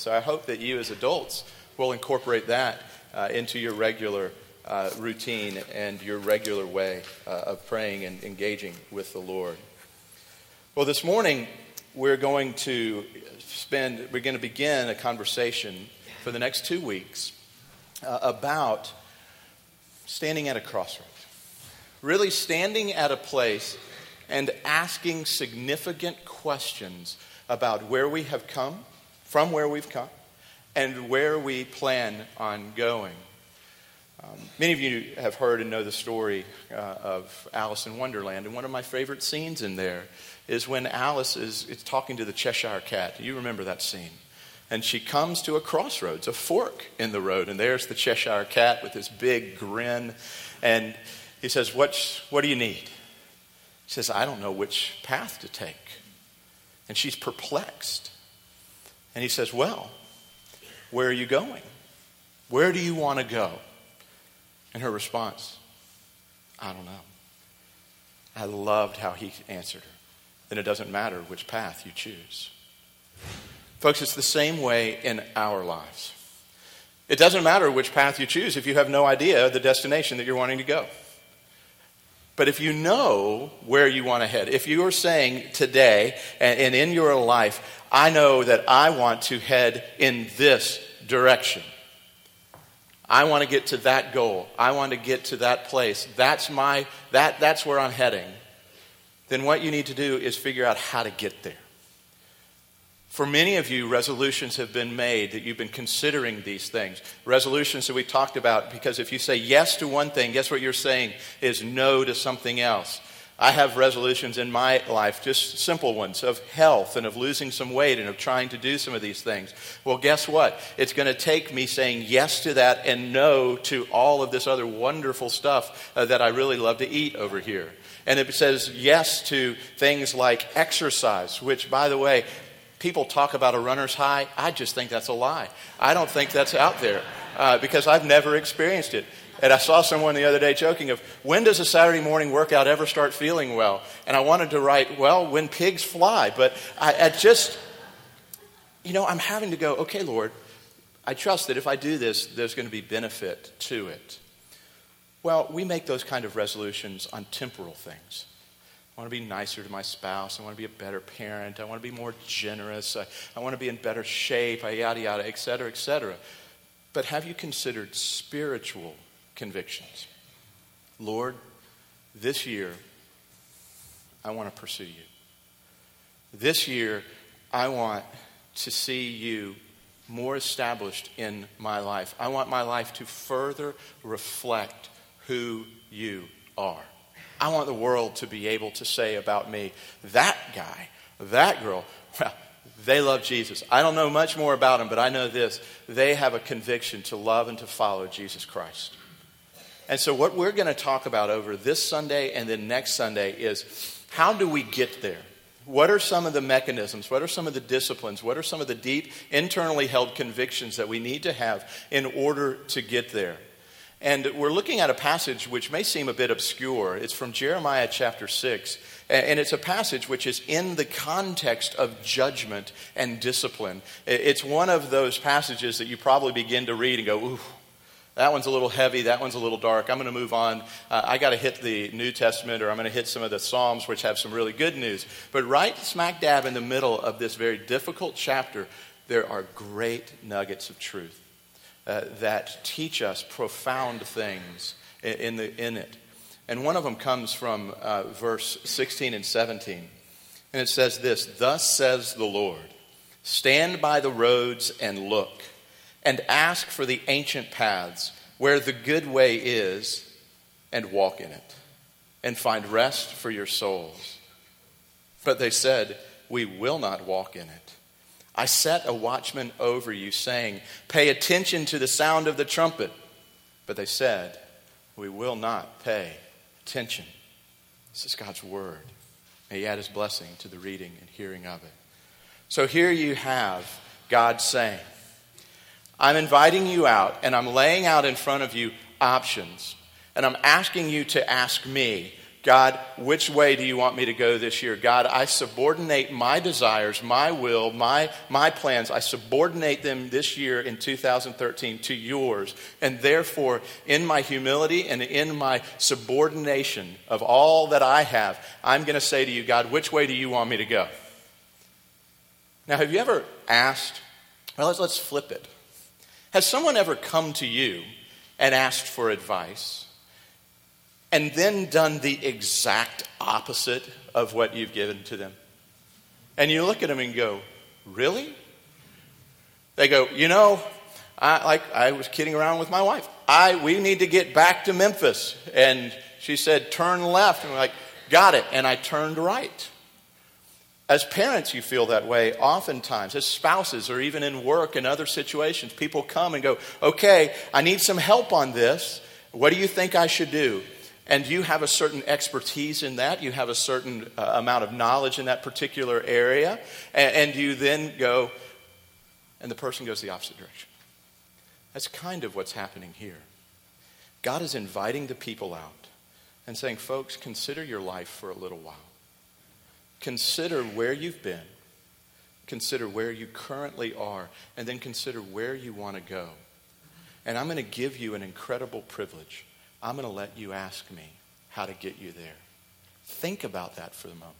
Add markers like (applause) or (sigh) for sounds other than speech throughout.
so I hope that you, as adults, will incorporate that uh, into your regular uh, routine and your regular way uh, of praying and engaging with the Lord. Well, this morning, we're going to spend, we're going to begin a conversation for the next two weeks uh, about standing at a crossroads. Really standing at a place and asking significant questions about where we have come, from where we've come, and where we plan on going. Um, many of you have heard and know the story uh, of Alice in Wonderland, and one of my favorite scenes in there is when Alice is, talking to the Cheshire Cat. You remember that scene? And she comes to a crossroads, a fork in the road, and there's the Cheshire Cat with his big grin. And he says, What, what do you need? He says, I don't know which path to take. And she's perplexed. And he says, Well, where are you going? Where do you want to go? And her response, I don't know. I loved how he answered her. Then it doesn't matter which path you choose. Folks, it's the same way in our lives. It doesn't matter which path you choose if you have no idea of the destination that you're wanting to go. But if you know where you want to head, if you are saying today and, in your life, I know that I want to head in this direction. I want to get to that goal. I want to get to that place. That's my that that's where I'm heading. Then what you need to do is figure out how to get there. For many of you, resolutions have been made that you've been considering these things. Resolutions that we talked about, because if you say yes to one thing, guess what you're saying is no to something else. I have resolutions in my life, just simple ones of health and of losing some weight and of trying to do some of these things. Well, guess what? It's going to take me saying yes to that and no to all of this other wonderful stuff uh, that I really love to eat over here. And it says yes to things like exercise, which, by the way, people talk about a runner's high. I just think that's a lie. I don't think that's out there uh, because I've never experienced it. And I saw someone the other day joking of, when does a Saturday morning workout ever start feeling well? And I wanted to write, well, when pigs fly. But I, I just, you know, I'm having to go, okay, Lord, I trust that if I do this, there's going to be benefit to it. Well, we make those kind of resolutions on temporal things. I want to be nicer to my spouse. I want to be a better parent. I want to be more generous. I, I want to be in better shape, I, yada, yada, et cetera, et cetera. But have you considered spiritual convictions? Lord, this year, I want to pursue you. This year, I want to see you more established in my life. I want my life to further reflect who you are. I want the world to be able to say about me, that guy, that girl, well, they love Jesus. I don't know much more about them, but I know this. They have a conviction to love and to follow Jesus Christ. And so, what we're going to talk about over this Sunday and then next Sunday is how do we get there? What are some of the mechanisms? What are some of the disciplines? What are some of the deep, internally held convictions that we need to have in order to get there? And we're looking at a passage which may seem a bit obscure. It's from Jeremiah chapter 6. And it's a passage which is in the context of judgment and discipline. It's one of those passages that you probably begin to read and go, ooh, that one's a little heavy, that one's a little dark. I'm going to move on. Uh, I got to hit the New Testament or I'm going to hit some of the Psalms, which have some really good news. But right smack dab in the middle of this very difficult chapter, there are great nuggets of truth. Uh, that teach us profound things in, the, in it. And one of them comes from uh, verse 16 and 17. And it says this Thus says the Lord, stand by the roads and look, and ask for the ancient paths where the good way is, and walk in it, and find rest for your souls. But they said, We will not walk in it. I set a watchman over you, saying, Pay attention to the sound of the trumpet. But they said, We will not pay attention. This is God's word. May He add His blessing to the reading and hearing of it. So here you have God saying, I'm inviting you out and I'm laying out in front of you options. And I'm asking you to ask me, God, which way do you want me to go this year? God, I subordinate my desires, my will, my, my plans, I subordinate them this year in 2013 to yours. And therefore, in my humility and in my subordination of all that I have, I'm going to say to you, God, which way do you want me to go? Now, have you ever asked, well, let's, let's flip it. Has someone ever come to you and asked for advice? And then done the exact opposite of what you've given to them. And you look at them and go, Really? They go, You know, I, like I was kidding around with my wife. I, we need to get back to Memphis. And she said, Turn left. And we're like, Got it. And I turned right. As parents, you feel that way oftentimes. As spouses, or even in work and other situations, people come and go, Okay, I need some help on this. What do you think I should do? And you have a certain expertise in that, you have a certain uh, amount of knowledge in that particular area, and, and you then go, and the person goes the opposite direction. That's kind of what's happening here. God is inviting the people out and saying, folks, consider your life for a little while. Consider where you've been, consider where you currently are, and then consider where you want to go. And I'm going to give you an incredible privilege I'm going to let you ask me how to get you there. Think about that for the moment.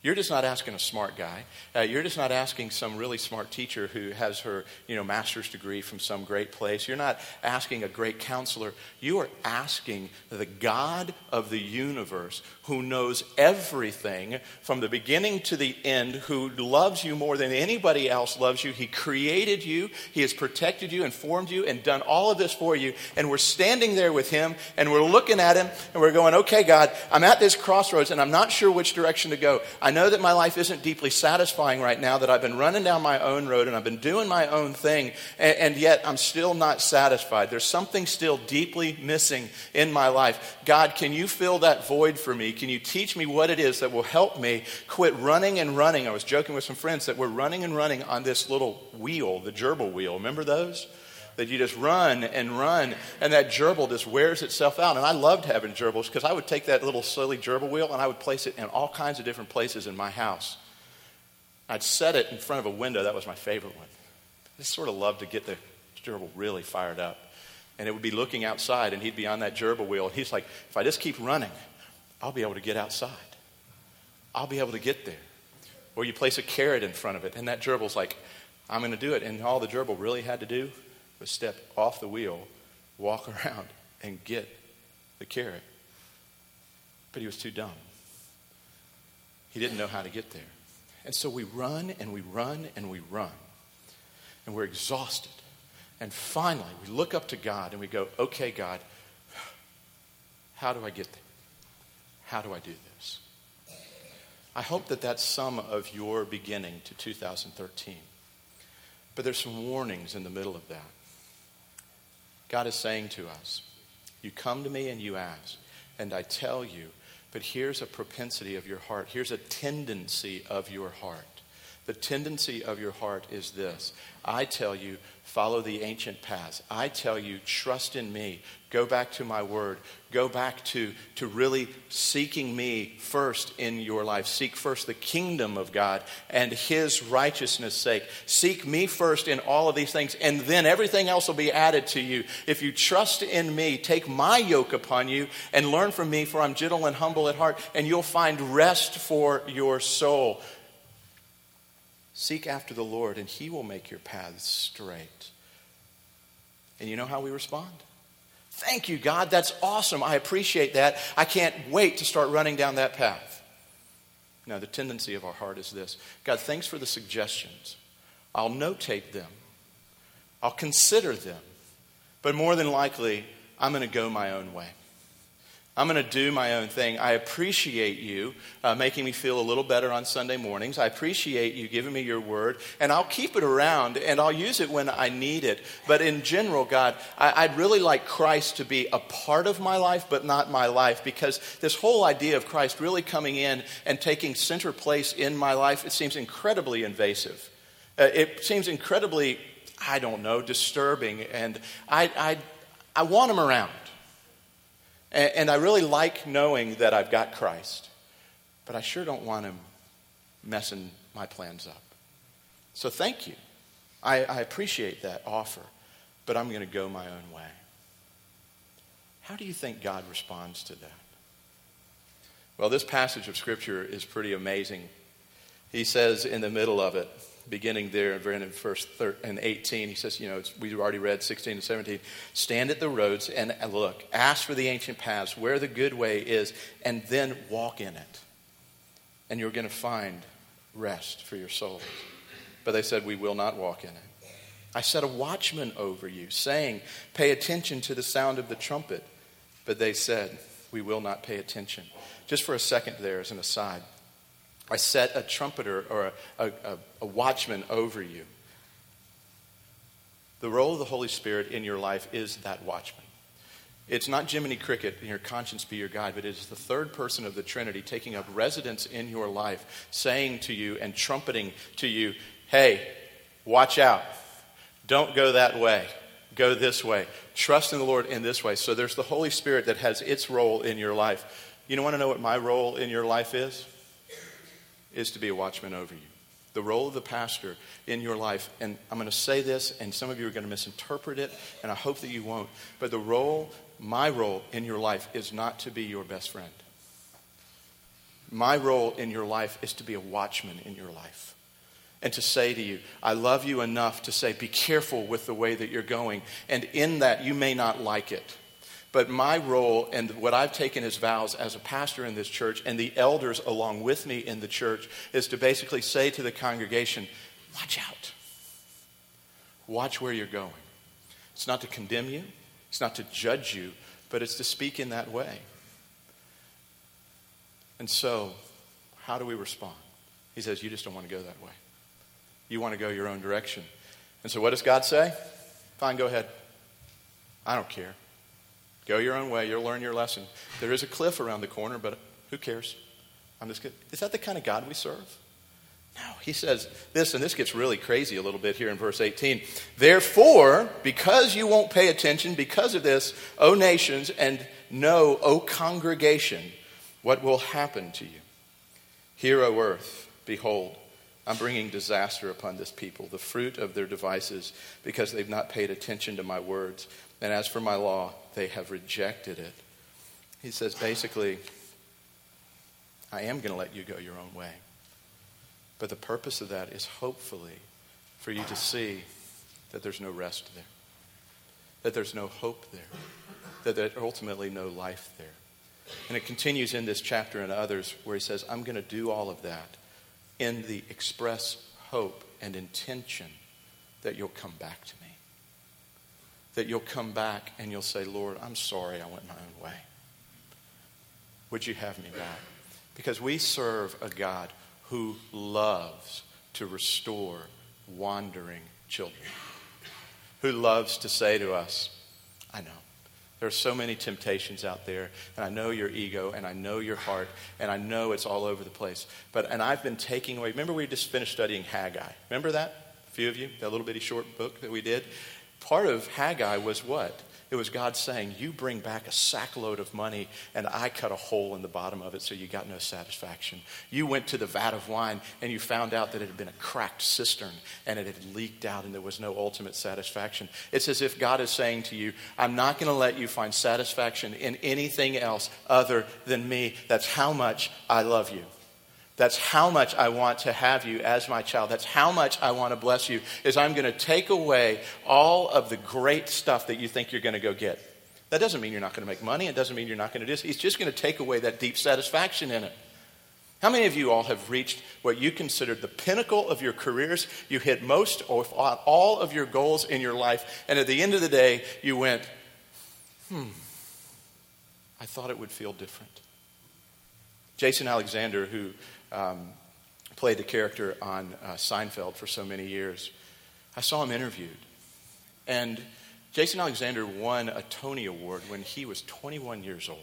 You're just not asking a smart guy. Uh, you're just not asking some really smart teacher who has her, you know, master's degree from some great place. You're not asking a great counselor. You are asking the God of the universe who knows everything from the beginning to the end, who loves you more than anybody else loves you. He created you, He has protected you and formed you and done all of this for you. And we're standing there with Him and we're looking at Him and we're going, okay, God, I'm at this crossroads and I'm not sure which direction to go. I know that my life isn't deeply satisfying right now, that I've been running down my own road and I've been doing my own thing, and, and yet I'm still not satisfied. There's something still deeply missing in my life. God, can you fill that void for me? Can you teach me what it is that will help me quit running and running? I was joking with some friends that we're running and running on this little wheel, the gerbil wheel. Remember those? That you just run and run, and that gerbil just wears itself out. And I loved having gerbils because I would take that little silly gerbil wheel and I would place it in all kinds of different places in my house. I'd set it in front of a window. That was my favorite one. I just sort of loved to get the gerbil really fired up. And it would be looking outside, and he'd be on that gerbil wheel. And he's like, if I just keep running, I'll be able to get outside. I'll be able to get there. Or you place a carrot in front of it, and that gerbil's like, I'm going to do it. And all the gerbil really had to do was step off the wheel, walk (laughs) around, and get the carrot. But he was too dumb. He didn't know how to get there. And so we run and we run and we run. And we're exhausted. And finally, we look up to God and we go, okay, God, how do I get there? How do I do this? I hope that that's some of your beginning to 2013. But there's some warnings in the middle of that. God is saying to us, You come to me and you ask, and I tell you, but here's a propensity of your heart. Here's a tendency of your heart. The tendency of your heart is this I tell you, follow the ancient paths. I tell you, trust in me. Go back to my word. Go back to, to really seeking me first in your life. Seek first the kingdom of God and his righteousness' sake. Seek me first in all of these things, and then everything else will be added to you. If you trust in me, take my yoke upon you and learn from me, for I'm gentle and humble at heart, and you'll find rest for your soul. Seek after the Lord, and He will make your paths straight. And you know how we respond? Thank you, God. That's awesome. I appreciate that. I can't wait to start running down that path. Now, the tendency of our heart is this God, thanks for the suggestions. I'll notate them, I'll consider them, but more than likely, I'm going to go my own way. I'm going to do my own thing. I appreciate you uh, making me feel a little better on Sunday mornings. I appreciate you giving me your word, and I'll keep it around and I'll use it when I need it. But in general, God, I, would really like Christ to be a part of my life, but not my life, because this whole idea of Christ really coming in and taking center place in my life, it seems incredibly invasive. Uh, it seems incredibly, I don't know, disturbing, and I, I, I want him around. And, and I really like knowing that I've got Christ, but I sure don't want him messing my plans up. So thank you. I, I appreciate that offer, but I'm going to go my own way. How do you think God responds to that? Well, this passage of Scripture is pretty amazing. He says in the middle of it, beginning there in verse and 18, he says, you know, we've already read 16 and 17, stand at the roads and look, ask for the ancient paths, where the good way is, and then walk in it. And you're going to find rest for your souls. But they said, we will not walk in it. I set a watchman over you, saying, Pay attention to the sound of the trumpet. But they said, We will not pay attention. Just for a second, there as an aside. I set a trumpeter or a, a, a, watchman over you. The role of the Holy Spirit in your life is that watchman. It's not Jiminy Cricket, and your conscience be your guide, but it is the third person of the Trinity taking up residence in your life, saying to you and trumpeting to you, hey, watch out. Don't go that way. Go this way. Trust in the Lord in this way. So there's the Holy Spirit that has its role in your life. You know want to know what my role in your life is? Is to be a watchman over you. The role of the pastor in your life, and I'm going to say this, and some of you are going to misinterpret it, and I hope that you won't. But the role, my role in your life, is not to be your best friend. My role in your life is to be a watchman in your life and to say to you, I love you enough to say, be careful with the way that you're going. And in that, you may not like it. But my role and what I've taken as vows as a pastor in this church and the elders along with me in the church is to basically say to the congregation, watch out. Watch where you're going. It's not to condemn you, it's not to judge you, but it's to speak in that way. And so, how do we respond? He says, You just don't want to go that way. You want to go your own direction. And so, what does God say? Fine, go ahead. I don't care. Go your own way. You'll learn your lesson. There is a cliff around the corner, but who cares? I'm just good. Is that the kind of God we serve? No. He says this, and this gets really crazy a little bit here in verse 18. Therefore, because you won't pay attention, because of this, O nations, and know, O congregation, what will happen to you. Hear, O earth, behold, I'm bringing disaster upon this people, the fruit of their devices, because they've not paid attention to my words. And as for my law, they have rejected it. He says basically, I am going to let you go your own way. But the purpose of that is hopefully for you to see that there's no rest there, that there's no hope there, that there's ultimately no life there. And it continues in this chapter and others where he says, I'm going to do all of that in the express hope and intention that you'll come back to me that you'll come back and you'll say, Lord, I'm sorry I went my own way. Would you have me back? Because we serve a God who loves to restore wandering children, who loves to say to us, I know. There are so many temptations out there, and I know your ego, and I know your heart, and I know it's all over the place. But and I've been taking away. Remember, we just finished studying Haggai. Remember that? A few of you, that little bitty short book that we did part of Haggai was what? It was God saying, You bring back a sackload of money, and I cut a hole in the bottom of it so you got no satisfaction. You went to the vat of wine, and you found out that it had been a cracked cistern, and it had leaked out, and there was no ultimate satisfaction. It's as if God is saying to you, I'm not going to let you find satisfaction in anything else other than me. That's how much I love you. That's how much I want to have you as my child. That's how much I want to bless you. Is I'm going to take away all of the great stuff that you think you're going to go get. That doesn't mean you're not going to make money. It doesn't mean you're not going to do this. He's just going to take away that deep satisfaction in it. How many of you all have reached what you considered the pinnacle of your careers? You hit most or all of your goals in your life, and at the end of the day, you went, hmm, I thought it would feel different. Jason Alexander, who um, played the character on uh, Seinfeld for so many years, I saw him interviewed. And Jason Alexander won a Tony Award when he was 21 years old.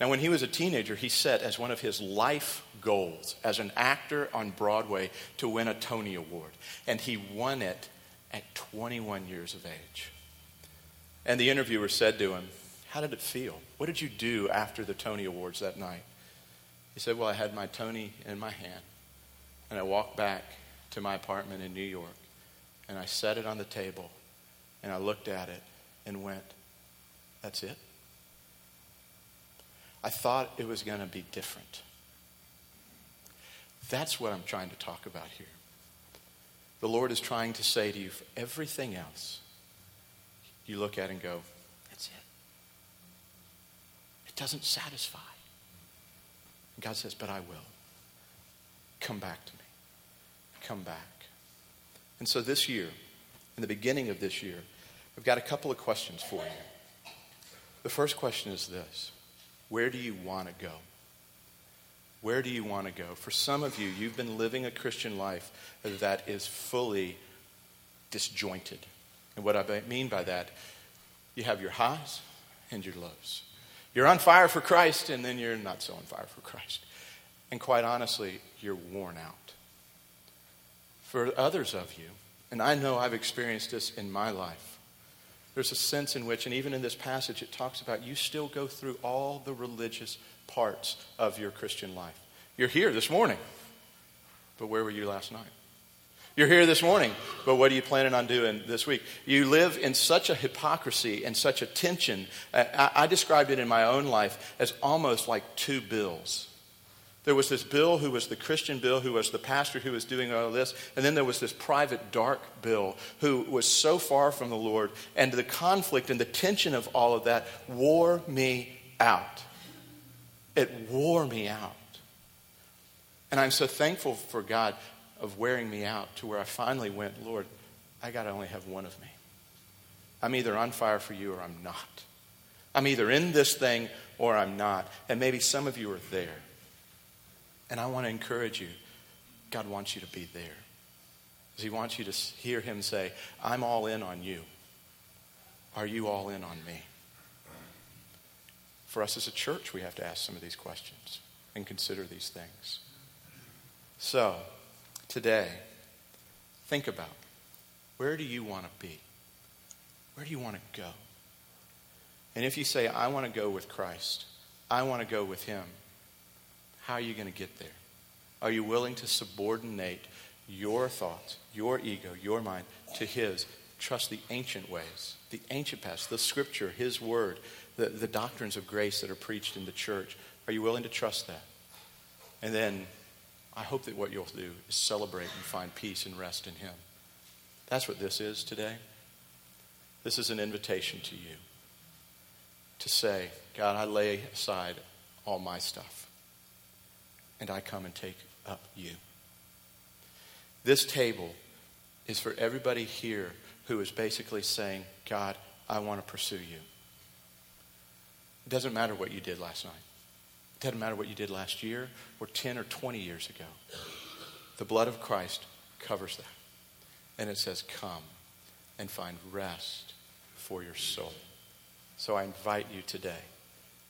Now, when he was a teenager, he set as one of his life goals as an actor on Broadway to win a Tony Award. And he won it at 21 years of age. And the interviewer said to him, How did it feel? What did you do after the Tony Awards that night? He said, Well, I had my Tony in my hand, and I walked back to my apartment in New York, and I set it on the table, and I looked at it and went, That's it? I thought it was going to be different. That's what I'm trying to talk about here. The Lord is trying to say to you, for everything else, you look at and go, That's it. It doesn't satisfy. And God says, But I will. Come back to me. Come back. And so this year, in the beginning of this year, I've got a couple of questions for you. The first question is this Where do you want to go? Where do you want to go? For some of you, you've been living a Christian life that is fully disjointed. And what I mean by that, you have your highs and your lows. You're on fire for Christ, and then you're not so on fire for Christ. And quite honestly, you're worn out. For others of you, and I know I've experienced this in my life, there's a sense in which, and even in this passage, it talks about you still go through all the religious parts of your Christian life. You're here this morning, but where were you last night? You're here this morning, but what are you planning on doing this week? You live in such a hypocrisy and such a tension. I, I described it in my own life as almost like two bills. There was this Bill who was the Christian Bill, who was the pastor who was doing all this. And then there was this private, dark Bill who was so far from the Lord. And the conflict and the tension of all of that wore me out. It wore me out. And I'm so thankful for God of wearing me out to where I finally went, Lord, I got to only have one of me. I'm either on fire for you or I'm not. I'm either in this thing or I'm not. And maybe some of you are there. And I want to encourage you God wants you to be there. He wants you to hear Him say, I'm all in on you. Are you all in on me? For us as a church, we have to ask some of these questions and consider these things. So, today, think about where do you want to be? Where do you want to go? And if you say, I want to go with Christ, I want to go with Him, how are you going to get there? Are you willing to subordinate your thoughts, your ego, your mind to His? Trust the ancient ways, the ancient past, the scripture, His word, the, the doctrines of grace that are preached in the church. Are you willing to trust that? And then I hope that what you'll do is celebrate and find peace and rest in Him. That's what this is today. This is an invitation to you to say, God, I lay aside all my stuff and I come and take up you. This table is for everybody here who is basically saying, God, I want to pursue you. It doesn't matter what you did last night. It doesn't matter what you did last year or 10 or 20 years ago. The blood of Christ covers that. And it says, Come and find rest for your soul. So I invite you today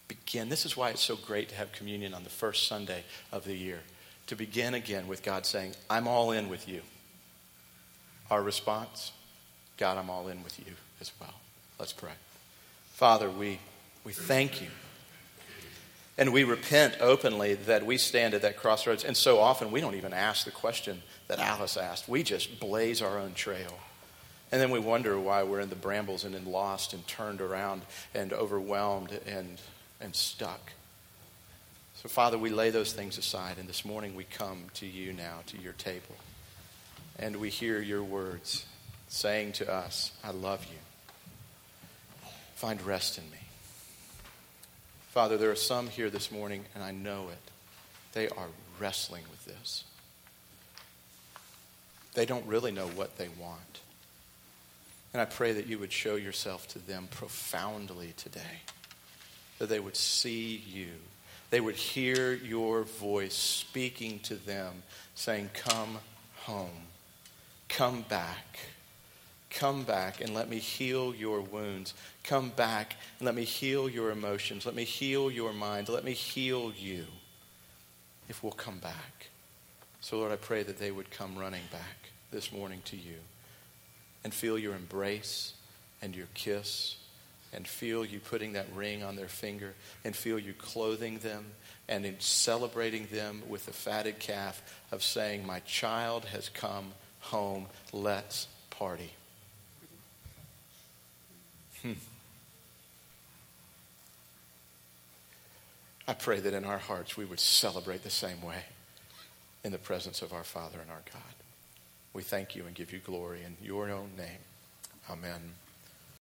begin. This is why it's so great to have communion on the first Sunday of the year. To begin again with God saying, I'm all in with you. Our response, God, I'm all in with you as well. Let's pray. Father, we, we thank you. And we repent openly that we stand at that crossroads. And so often we don't even ask the question that Alice asked. We just blaze our own trail. And then we wonder why we're in the brambles and in lost and turned around and overwhelmed and and stuck. So, Father, we lay those things aside, and this morning we come to you now, to your table, and we hear your words saying to us, I love you. Find rest in me. Father, there are some here this morning, and I know it. They are wrestling with this. They don't really know what they want. And I pray that you would show yourself to them profoundly today that they would see you. They would hear your voice speaking to them, saying, Come home. Come back. Come back and let me heal your wounds. Come back and let me heal your emotions. Let me heal your mind. Let me heal you if we'll come back. So, Lord, I pray that they would come running back this morning to you and feel your embrace and your kiss and feel you putting that ring on their finger and feel you clothing them and in celebrating them with the fatted calf of saying, My child has come home, let's party. Hmm. I pray that in our hearts we would celebrate the same way in the presence of our Father and our God. We thank you and give you glory in your own name. Amen.